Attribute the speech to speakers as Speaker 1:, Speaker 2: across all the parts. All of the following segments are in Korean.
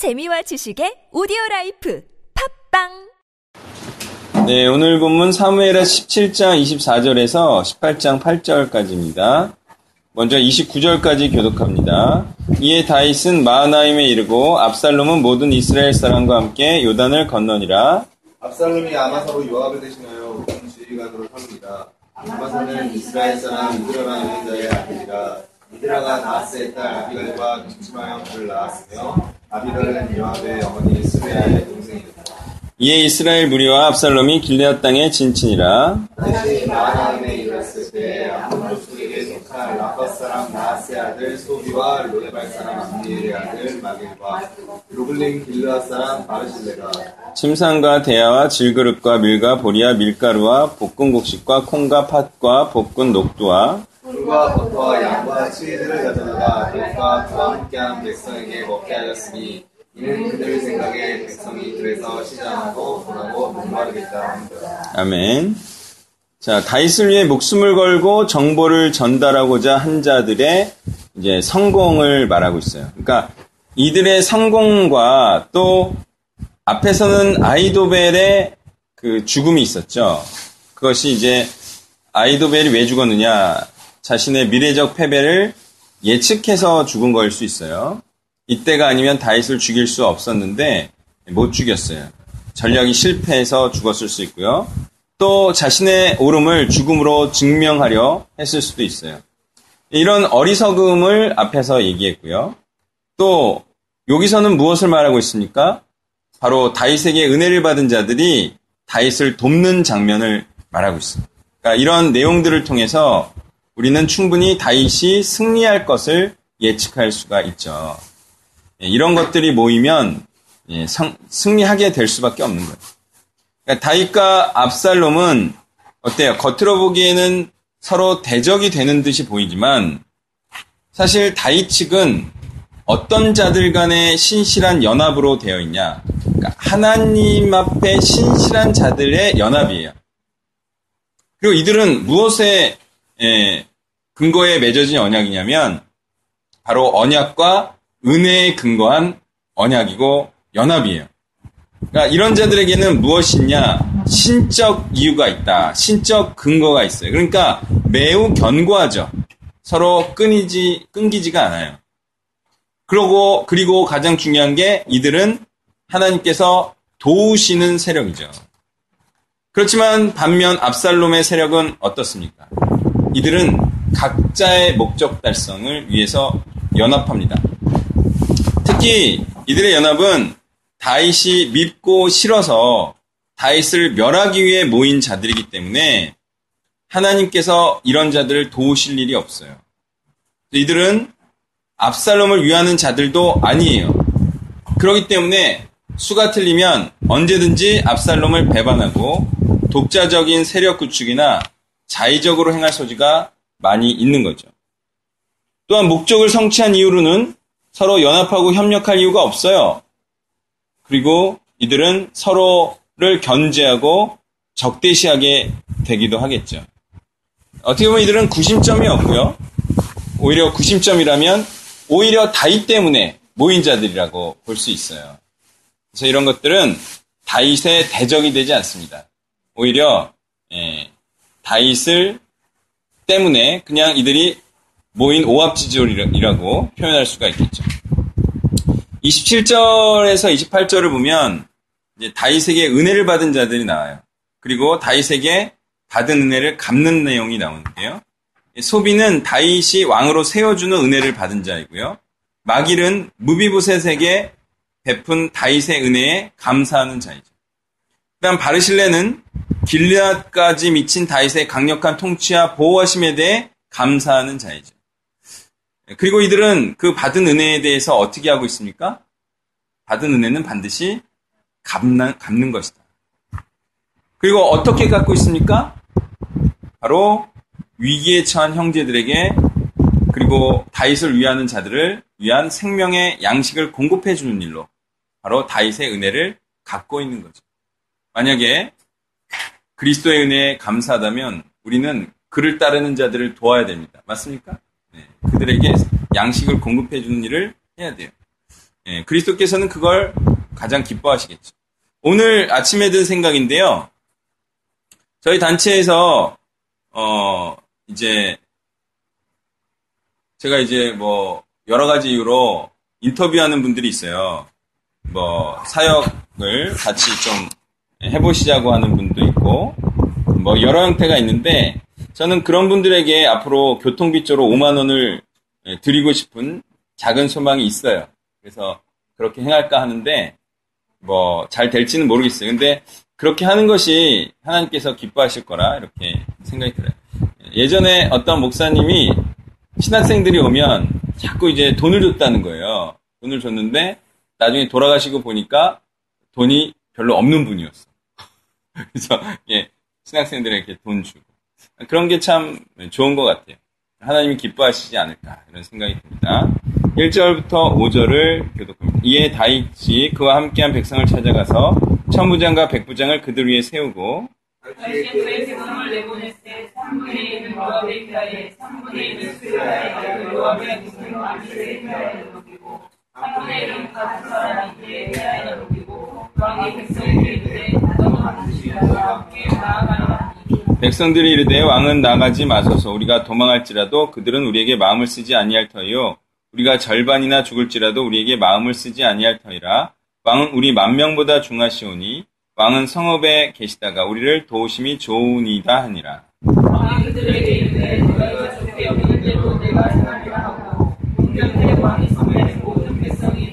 Speaker 1: 재미와 지식의 오디오 라이프 팟빵
Speaker 2: 네, 오늘 본문 사무엘하 17장 24절에서 18장 8절까지입니다. 먼저 29절까지 교독합니다. 이에 다윗은 마하나임에 이르고 압살롬은 모든 이스라엘 사람과 함께 요단을 건너니라.
Speaker 3: 압살롬이 아마사로 요압을 대신하여 군 지휘관으로 삼으니라. 아마사는 이스라엘 사람 이드라라 하는 자의 아들이라. 이드라가 나하스의 딸 아비갈과 동침하여 그를 낳았으며 아비갈은 요압의 어머니 스베아의 동생이었다.
Speaker 2: 이에 이스라엘 무리와 압살롬이 길레앗 땅에 진친이라.
Speaker 3: 다시 마하나임에 이르렀을 때 아몬 족속에게 속한 라fat 사람 나하스의 아들 소비와 로데발 사람 암니엘의 아들 마길과 루블린 길르앗 사람 바르실레가
Speaker 2: 침상과 대야와 질그릇과 밀과 보리와 밀가루와 볶은 곡식과 콩과 팥과 볶은 녹두와
Speaker 3: 꿀과 버터와 양과 치즈를 가져다가 백과 그와 함께한 백성에게 먹게 하였으니 이는 그들 생각에 백성이 그래서 시장하고 돈하고 목마르겠다.
Speaker 2: 아멘. 자, 다윗을 위해 목숨을 걸고 정보를 전달하고자 한 자들의 이제 성공을 말하고 있어요. 그러니까 이들의 성공과 또 앞에서는 아이도벨의 그 죽음이 있었죠. 그것이 이제 아이도벨이 왜 죽었느냐? 자신의 미래적 패배를 예측해서 죽은 거일 수 있어요. 이때가 아니면 다윗을 죽일 수 없었는데 못 죽였어요. 전략이 실패해서 죽었을 수 있고요. 또 자신의 오름을 죽음으로 증명하려 했을 수도 있어요. 이런 어리석음을 앞에서 얘기했고요. 또 여기서는 무엇을 말하고 있습니까? 바로 다윗에게 은혜를 받은 자들이 다윗을 돕는 장면을 말하고 있습니다. 그러니까 이런 내용들을 통해서 우리는 충분히 다윗이 승리할 것을 예측할 수가 있죠. 예, 이런 것들이 모이면 예, 성, 승리하게 될 수밖에 없는 거예요. 그러니까 다윗과 압살롬은 어때요? 겉으로 보기에는 서로 대적이 되는 듯이 보이지만 사실 다윗 측은 어떤 자들 간의 신실한 연합으로 되어 있냐? 그러니까 하나님 앞에 신실한 자들의 연합이에요. 그리고 이들은 무엇에 예, 근거에 맺어진 언약이냐면 바로 언약과 은혜에 근거한 언약이고 연합이에요. 그러니까 이런 자들에게는 무엇이냐? 신적 이유가 있다. 신적 근거가 있어요. 그러니까 매우 견고하죠. 서로 끊이지, 끊기지가 않아요. 그러고, 그리고 가장 중요한 게 이들은 하나님께서 도우시는 세력이죠. 그렇지만 반면 압살롬의 세력은 어떻습니까? 이들은 각자의 목적 달성을 위해서 연합합니다. 특히 이들의 연합은 다윗이 밉고 싫어서 다윗을 멸하기 위해 모인 자들이기 때문에 하나님께서 이런 자들을 도우실 일이 없어요. 이들은 압살롬을 위하는 자들도 아니에요. 그렇기 때문에 수가 틀리면 언제든지 압살롬을 배반하고 독자적인 세력 구축이나 자의적으로 행할 소지가 많이 있는 거죠. 또한 목적을 성취한 이후로는 서로 연합하고 협력할 이유가 없어요. 그리고 이들은 서로를 견제하고 적대시하게 되기도 하겠죠. 어떻게 보면 이들은 구심점이 없고요. 오히려 구심점이라면 오히려 다윗 때문에 모인 자들이라고 볼 수 있어요. 그래서 이런 것들은 다윗의 대적이 되지 않습니다. 오히려 예, 다윗을 때문에 그냥 이들이 모인 오합지졸이라고 표현할 수가 있겠죠. 27절에서 28절을 보면 다윗에게 은혜를 받은 자들이 나와요. 그리고 다윗에게 받은 은혜를 갚는 내용이 나오는데요. 소비는 다윗이 왕으로 세워주는 은혜를 받은 자이고요. 마길은 무비보셋에게 베푼 다윗의 은혜에 감사하는 자이죠. 그다음 바르실레는 길르앗까지 미친 다윗의 강력한 통치와 보호하심에 대해 감사하는 자이죠. 그리고 이들은 그 받은 은혜에 대해서 어떻게 하고 있습니까? 받은 은혜는 반드시 갚는, 갚는 것이다. 그리고 어떻게 갖고 있습니까? 바로 위기에 처한 형제들에게 그리고 다윗을 위하는 자들을 위한 생명의 양식을 공급해 주는 일로 바로 다윗의 은혜를 갖고 있는 거죠. 만약에 그리스도의 은혜에 감사하다면 우리는 그를 따르는 자들을 도와야 됩니다. 맞습니까? 네, 그들에게 양식을 공급해 주는 일을 해야 돼요. 예, 그리스도께서는 그걸 가장 기뻐하시겠죠. 오늘 아침에 든 생각인데요. 저희 단체에서 어 이제 제가 이제 뭐 여러 가지 이유로 인터뷰하는 분들이 있어요. 뭐 사역을 같이 좀 해보시자고 하는 분도 있고 뭐 여러 형태가 있는데 저는 그런 분들에게 앞으로 교통비 쪽으로 5만 원을 드리고 싶은 작은 소망이 있어요. 그래서 그렇게 행할까 하는데 뭐 잘 될지는 모르겠어요. 근데 그렇게 하는 것이 하나님께서 기뻐하실 거라 이렇게 생각이 들어요. 예전에 어떤 목사님이 신학생들이 오면 자꾸 이제 돈을 줬다는 거예요. 돈을 줬는데 나중에 돌아가시고 보니까 돈이 별로 없는 분이었어. 그래서 예, 신학생들에게 돈 주고 그런 게 참 좋은 것 같아요. 하나님이 기뻐하시지 않을까 이런 생각이 듭니다. 1절부터 5절을 교독합니다. 이에 다윗이 그와 함께한 백성을 찾아가서 천부장과 백부장을 그들 위에 세우고
Speaker 4: 다윗이 그의 백성을 내보냈을 3분의 1은 요압의 피하에 3분의 1은 스라야에 요압의 무슨 아비스의 피하에 넘기고 3분의 1은 가드 사람에게 피하에 넘기고 왕이 백성에게 이르되 너는 반드시 나와 함께 나아가라
Speaker 2: 백성들이 이르되 왕은 나가지 마소서. 우리가 도망할지라도 그들은 우리에게 마음을 쓰지 아니할 터이요. 우리가 절반이나 죽을지라도 우리에게 마음을 쓰지 아니할 터이라. 왕은 우리 만 명보다 중하시오니 왕은 성읍에 계시다가 우리를 도우심이 좋으니다 하니라.
Speaker 4: 왕이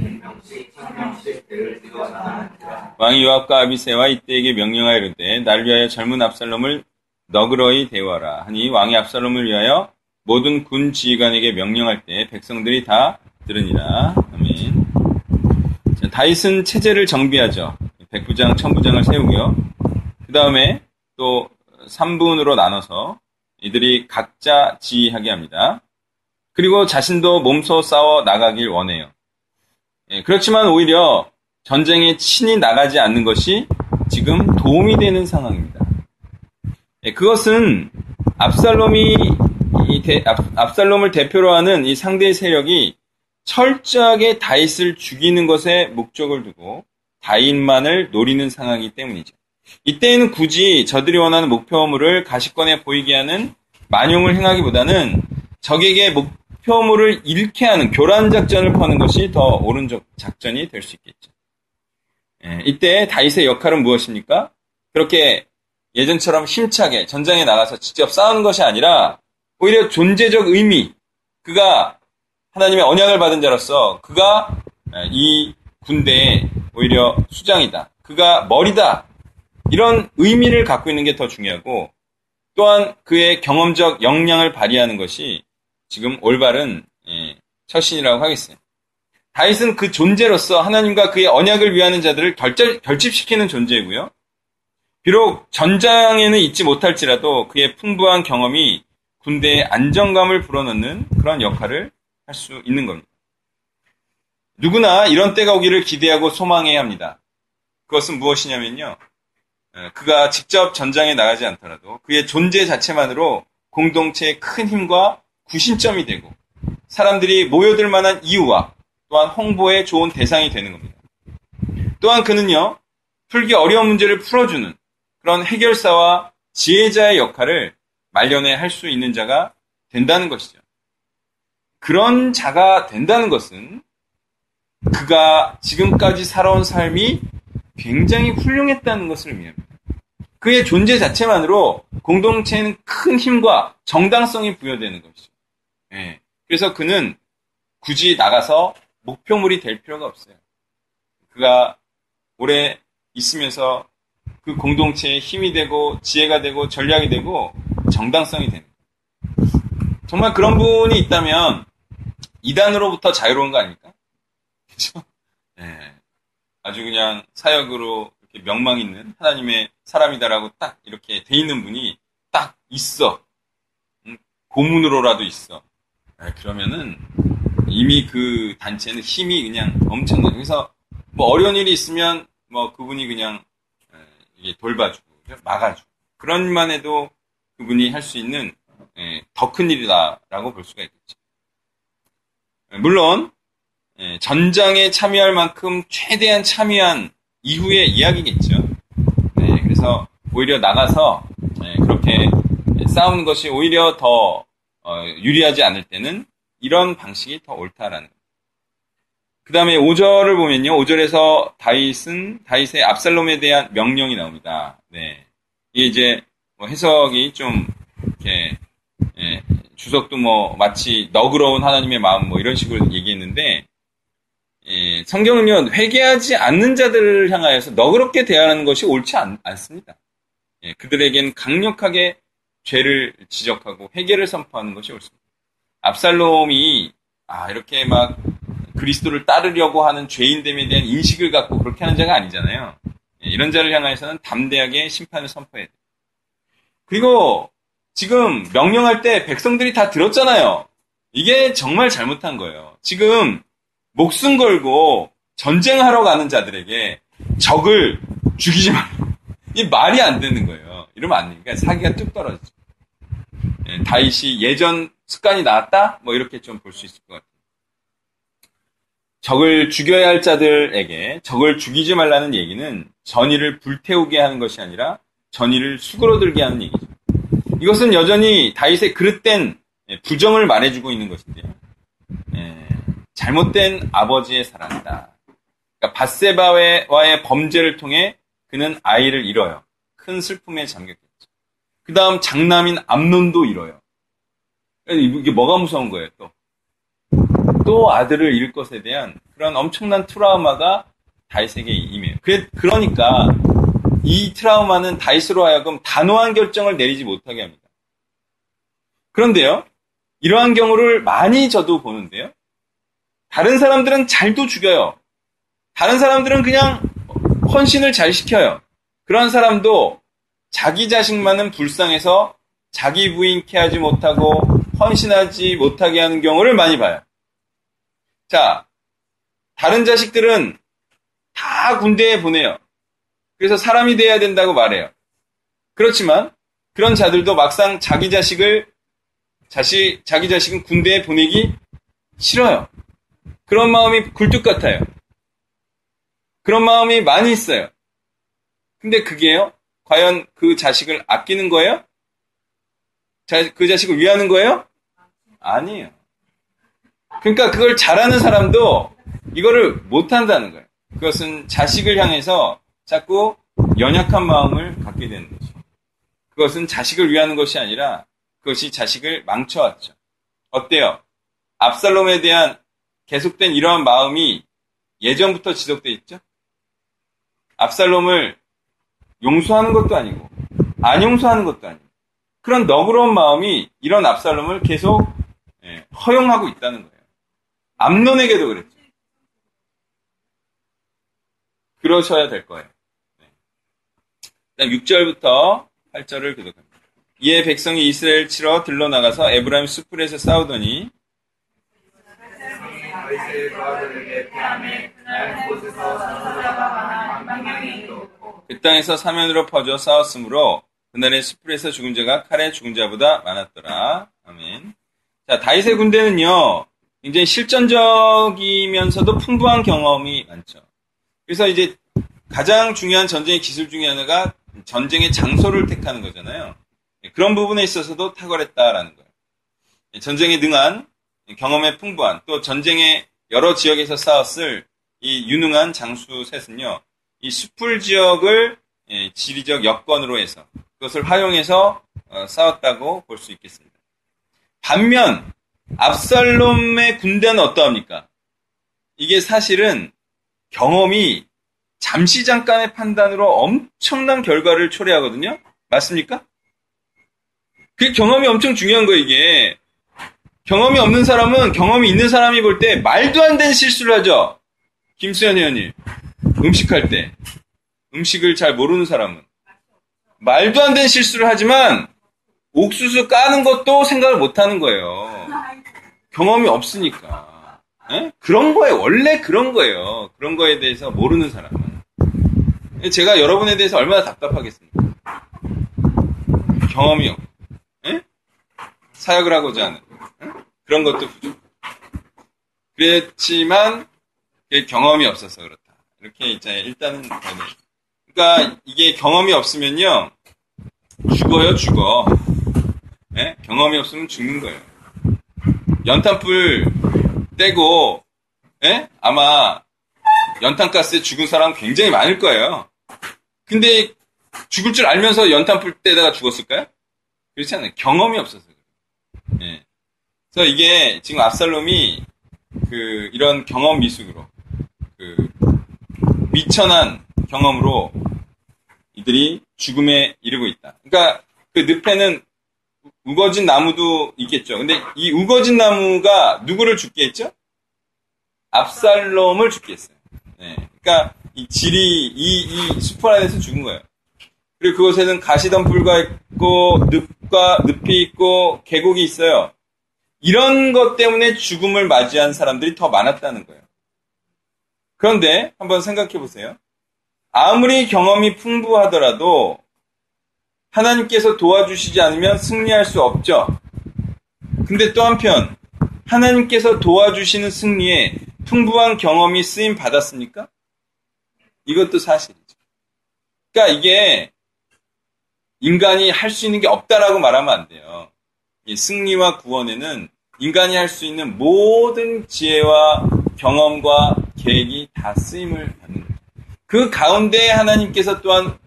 Speaker 4: 백 명씩 천 명씩 배를 들어 나가니라
Speaker 2: 왕이 요압과 아비세와 이때에게 명령하여 이르되 나를 위하여 젊은 압살롬을 너그러이 대워라 하니 왕이 압살롬을 위하여 모든 군 지휘관에게 명령할 때 백성들이 다 들으니라 아멘. 자, 다윗은 체제를 정비하죠. 백부장, 천부장을 세우고요. 그 다음에 또 3분으로 나눠서 이들이 각자 지휘하게 합니다. 그리고 자신도 몸소 싸워 나가길 원해요. 예, 그렇지만 오히려 전쟁에 친히 나가지 않는 것이 지금 도움이 되는 상황입니다. 예, 그것은 압살롬이 이 대- 압, 압살롬을 대표로 하는 이 상대 세력이 철저하게 다윗을 죽이는 것에 목적을 두고 다윗만을 노리는 상황이기 때문이죠. 이때에는 굳이 저들이 원하는 목표물을 가시권에 보이게 하는 만용을 행하기보다는 적에게 목표물을 잃게 하는 교란 작전을 퍼는 것이 더 옳은 적- 작전이 될 수 있겠죠. 예, 이때 다윗의 역할은 무엇입니까? 그렇게 예전처럼 힘차게 전장에 나가서 직접 싸우는 것이 아니라 오히려 존재적 의미, 그가 하나님의 언약을 받은 자로서 그가 이 군대의 오히려 수장이다. 그가 머리다. 이런 의미를 갖고 있는 게 더 중요하고 또한 그의 경험적 역량을 발휘하는 것이 지금 올바른 예, 처신이라고 하겠어요. 다윗은 그 존재로서 하나님과 그의 언약을 위하는 자들을 결절, 결집시키는 존재이고요. 비록 전장에는 있지 못할지라도 그의 풍부한 경험이 군대의 안정감을 불어넣는 그런 역할을 할 수 있는 겁니다. 누구나 이런 때가 오기를 기대하고 소망해야 합니다. 그것은 무엇이냐면요. 에, 그가 직접 전장에 나가지 않더라도 그의 존재 자체만으로 공동체의 큰 힘과 구심점이 되고 사람들이 모여들 만한 이유와 또한 홍보의 좋은 대상이 되는 겁니다. 또한 그는요, 풀기 어려운 문제를 풀어주는 그런 해결사와 지혜자의 역할을 말년에 할 수 있는 자가 된다는 것이죠. 그런 자가 된다는 것은 그가 지금까지 살아온 삶이 굉장히 훌륭했다는 것을 의미합니다. 그의 존재 자체만으로 공동체에는 큰 힘과 정당성이 부여되는 것이죠. 예. 그래서 그는 굳이 나가서 목표물이 될 필요가 없어요. 그가 오래 있으면서 그 공동체에 힘이 되고 지혜가 되고 전략이 되고 정당성이 됩니다. 정말 그런 분이 있다면 이단으로부터 자유로운 거 아닙니까? 그렇죠? 예. 아주 그냥 사역으로 이렇게 명망 있는 하나님의 사람이다라고 딱 이렇게 돼 있는 분이 딱 있어. 음, 고문으로라도 있어. 예, 그러면은 이미 그 단체는 힘이 그냥 엄청나요. 그래서 뭐 어려운 일이 있으면 뭐 그분이 그냥 예, 이게 돌봐주고 막아주고 그런 일만 해도 그분이 할 수 있는 더 큰 일이다라고 볼 수가 있겠죠. 예, 물론 예, 전장에 참여할 만큼 최대한 참여한 이후의 이야기겠죠. 네, 그래서 오히려 나가서 예, 그렇게 싸우는 것이 오히려 더 어, 유리하지 않을 때는 이런 방식이 더 옳다라는. 그 다음에 5절을 보면요. 5절에서 다윗은 다윗의 압살롬에 대한 명령이 나옵니다. 네. 이게 이제 뭐 해석이 좀 이렇게 예, 주석도 뭐 마치 너그러운 하나님의 마음 뭐 이런 식으로 얘기했는데 예, 성경은요 회개하지 않는 자들을 향하여서 너그럽게 대하는 것이 옳지 않, 습니다 예, 그들에겐 강력하게 죄를 지적하고 회개를 선포하는 것이 옳습니다. 압살롬이 아 이렇게 막 그리스도를 따르려고 하는 죄인됨에 대한 인식을 갖고 그렇게 하는 자가 아니잖아요. 예, 이런 자를 향해서는 담대하게 심판을 선포해야 돼요. 그리고 지금 명령할 때 백성들이 다 들었잖아요. 이게 정말 잘못한 거예요. 지금 목숨 걸고 전쟁하러 가는 자들에게 적을 죽이지 말고 이 말이 안 되는 거예요. 이러면 안 되니까 사기가 뚝 떨어지죠. 예, 다윗이 예전 습관이 나왔다? 뭐 이렇게 좀 볼 수 있을 것 같아요. 적을 죽여야 할 자들에게 적을 죽이지 말라는 얘기는 전의를 불태우게 하는 것이 아니라 전의를 수그러들게 하는 얘기죠. 이것은 여전히 다윗의 그릇된 부정을 말해주고 있는 것인데요. 예, 잘못된 아버지의 사랑이다. 그러니까 바세바와의 범죄를 통해 그는 아이를 잃어요. 큰 슬픔에 잠겼겠죠. 그 다음 장남인 암론도 잃어요. 이게 뭐가 무서운 거예요, 또. 또 아들을 잃을 것에 대한 그런 엄청난 트라우마가 다윗에게 임해요. 그러니까 이 트라우마는 다윗으로 하여금 단호한 결정을 내리지 못하게 합니다. 그런데요, 이러한 경우를 많이 저도 보는데요. 다른 사람들은 잘도 죽여요. 다른 사람들은 그냥 헌신을 잘 시켜요. 그런 사람도 자기 자식만은 불쌍해서 자기 부인 케하지 못하고 헌신하지 못하게 하는 경우를 많이 봐요. 자, 다른 자식들은 다 군대에 보내요. 그래서 사람이 돼야 된다고 말해요. 그렇지만 그런 자들도 막상 자기 자식을 자식 자기 자식은 군대에 보내기 싫어요. 그런 마음이 굴뚝 같아요. 그런 마음이 많이 있어요. 근데 그게요? 과연 그 자식을 아끼는 거예요? 자, 그 자식을 위하는 거예요? 아니에요. 그러니까 그걸 잘하는 사람도 이거를 못한다는 거예요. 그것은 자식을 향해서 자꾸 연약한 마음을 갖게 되는 거죠. 그것은 자식을 위하는 것이 아니라 그것이 자식을 망쳐왔죠. 어때요? 압살롬에 대한 계속된 이러한 마음이 예전부터 지속돼 있죠? 압살롬을 용서하는 것도 아니고 안 용서하는 것도 아니고 그런 너그러운 마음이 이런 압살롬을 계속 예, 허용하고 있다는 거예요. 암론에게도 그랬죠. 그러셔야 될 거예요. 네. 6절부터 8절을 교독합니다. 이에 백성이 이스라엘 치러 들러 나가서 에브라임 수풀에서 싸우더니 그 땅에서 사면으로 퍼져 싸웠으므로 그날의 수풀에서 죽은 자가 칼에 죽은 자보다 많았더라. 아멘. 자, 다윗의 군대는요, 굉장히 실전적이면서도 풍부한 경험이 많죠. 그래서 이제 가장 중요한 전쟁의 기술 중에 하나가 전쟁의 장소를 택하는 거잖아요. 그런 부분에 있어서도 탁월했다라는 거예요. 전쟁에 능한 경험에 풍부한 또 전쟁의 여러 지역에서 싸웠을 이 유능한 장수 셋은요. 이 수풀 지역을 예, 지리적 여건으로 해서 그것을 활용해서 어, 싸웠다고 볼 수 있겠습니다. 반면 압살롬의 군대는 어떠합니까? 이게 사실은 경험이 잠시 잠깐의 판단으로 엄청난 결과를 초래하거든요. 맞습니까? 그 경험이 엄청 중요한 거예요, 이게. 경험이 없는 사람은 경험이 있는 사람이 볼 때 말도 안 되는 실수를 하죠. 김수현 의원님. 음식할 때. 음식을 잘 모르는 사람은. 말도 안 되는 실수를 하지만 옥수수 까는 것도 생각을 못 하는 거예요. 경험이 없으니까. 에? 그런 거에 원래 그런 거예요. 그런 거에 대해서 모르는 사람은. 제가 여러분에 대해서 얼마나 답답하겠습니까? 경험이 없고. 에? 사역을 하고자 하는. 에? 그런 것도 부족. 그랬지만 경험이 없어서 그렇다. 이렇게 이제 일단은. 그러니까 이게 경험이 없으면요 죽어요 죽어. 예? 경험이 없으면 죽는 거예요. 연탄불 떼고 예? 아마 연탄가스에 죽은 사람 굉장히 많을 거예요. 근데 죽을 줄 알면서 연탄불 떼다가 죽었을까요? 그렇지 않아요. 경험이 없어서 그래요. 예. 그래서 이게 지금 압살롬이 그 이런 경험 미숙으로 그 미천한 경험으로 이들이 죽음에 이르고 있다. 그러니까 그 늪에는 우거진 나무도 있겠죠. 근데 이 우거진 나무가 누구를 죽게 했죠? 압살롬을 죽게 했어요. 네. 그러니까 이 질이 이, 이 숲을 안에서 죽은 거예요. 그리고 그곳에는 가시덤불가 있고 늪과 늪이 있고 계곡이 있어요. 이런 것 때문에 죽음을 맞이한 사람들이 더 많았다는 거예요. 그런데 한번 생각해 보세요. 아무리 경험이 풍부하더라도 하나님께서 도와주시지 않으면 승리할 수 없죠. 근데 또 한편 하나님께서 도와주시는 승리에 풍부한 경험이 쓰임 받았습니까? 이것도 사실이죠. 그러니까 이게 인간이 할 수 있는 게 없다라고 말하면 안 돼요. 승리와 구원에는 인간이 할 수 있는 모든 지혜와 경험과 계획이 다 쓰임을. 그 가운데 하나님께서 또한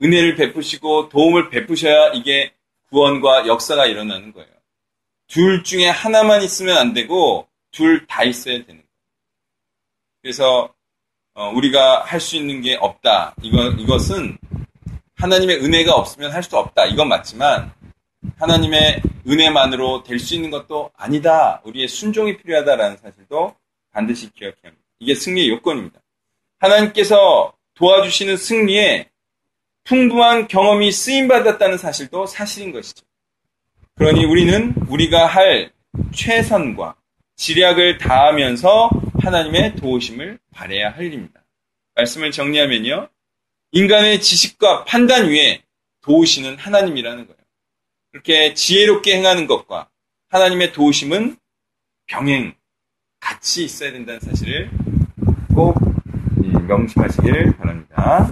Speaker 2: 은혜를 베푸시고 도움을 베푸셔야 이게 구원과 역사가 일어나는 거예요. 둘 중에 하나만 있으면 안 되고 둘 다 있어야 되는 거예요. 그래서 어, 우리가 할 수 있는 게 없다. 이거, 이것은 하나님의 은혜가 없으면 할 수 없다. 이건 맞지만 하나님의 은혜만으로 될 수 있는 것도 아니다. 우리의 순종이 필요하다라는 사실도 반드시 기억해야 합니다. 이게 승리의 요건입니다. 하나님께서 도와주시는 승리에 풍부한 경험이 쓰임받았다는 사실도 사실인 것이죠. 그러니 우리는 우리가 할 최선과 지략을 다하면서 하나님의 도우심을 바래야 할 일입니다. 말씀을 정리하면요. 인간의 지식과 판단 위에 도우시는 하나님이라는 거예요. 그렇게 지혜롭게 행하는 것과 하나님의 도우심은 병행, 같이 있어야 된다는 사실을 꼭 명심하시길 바랍니다.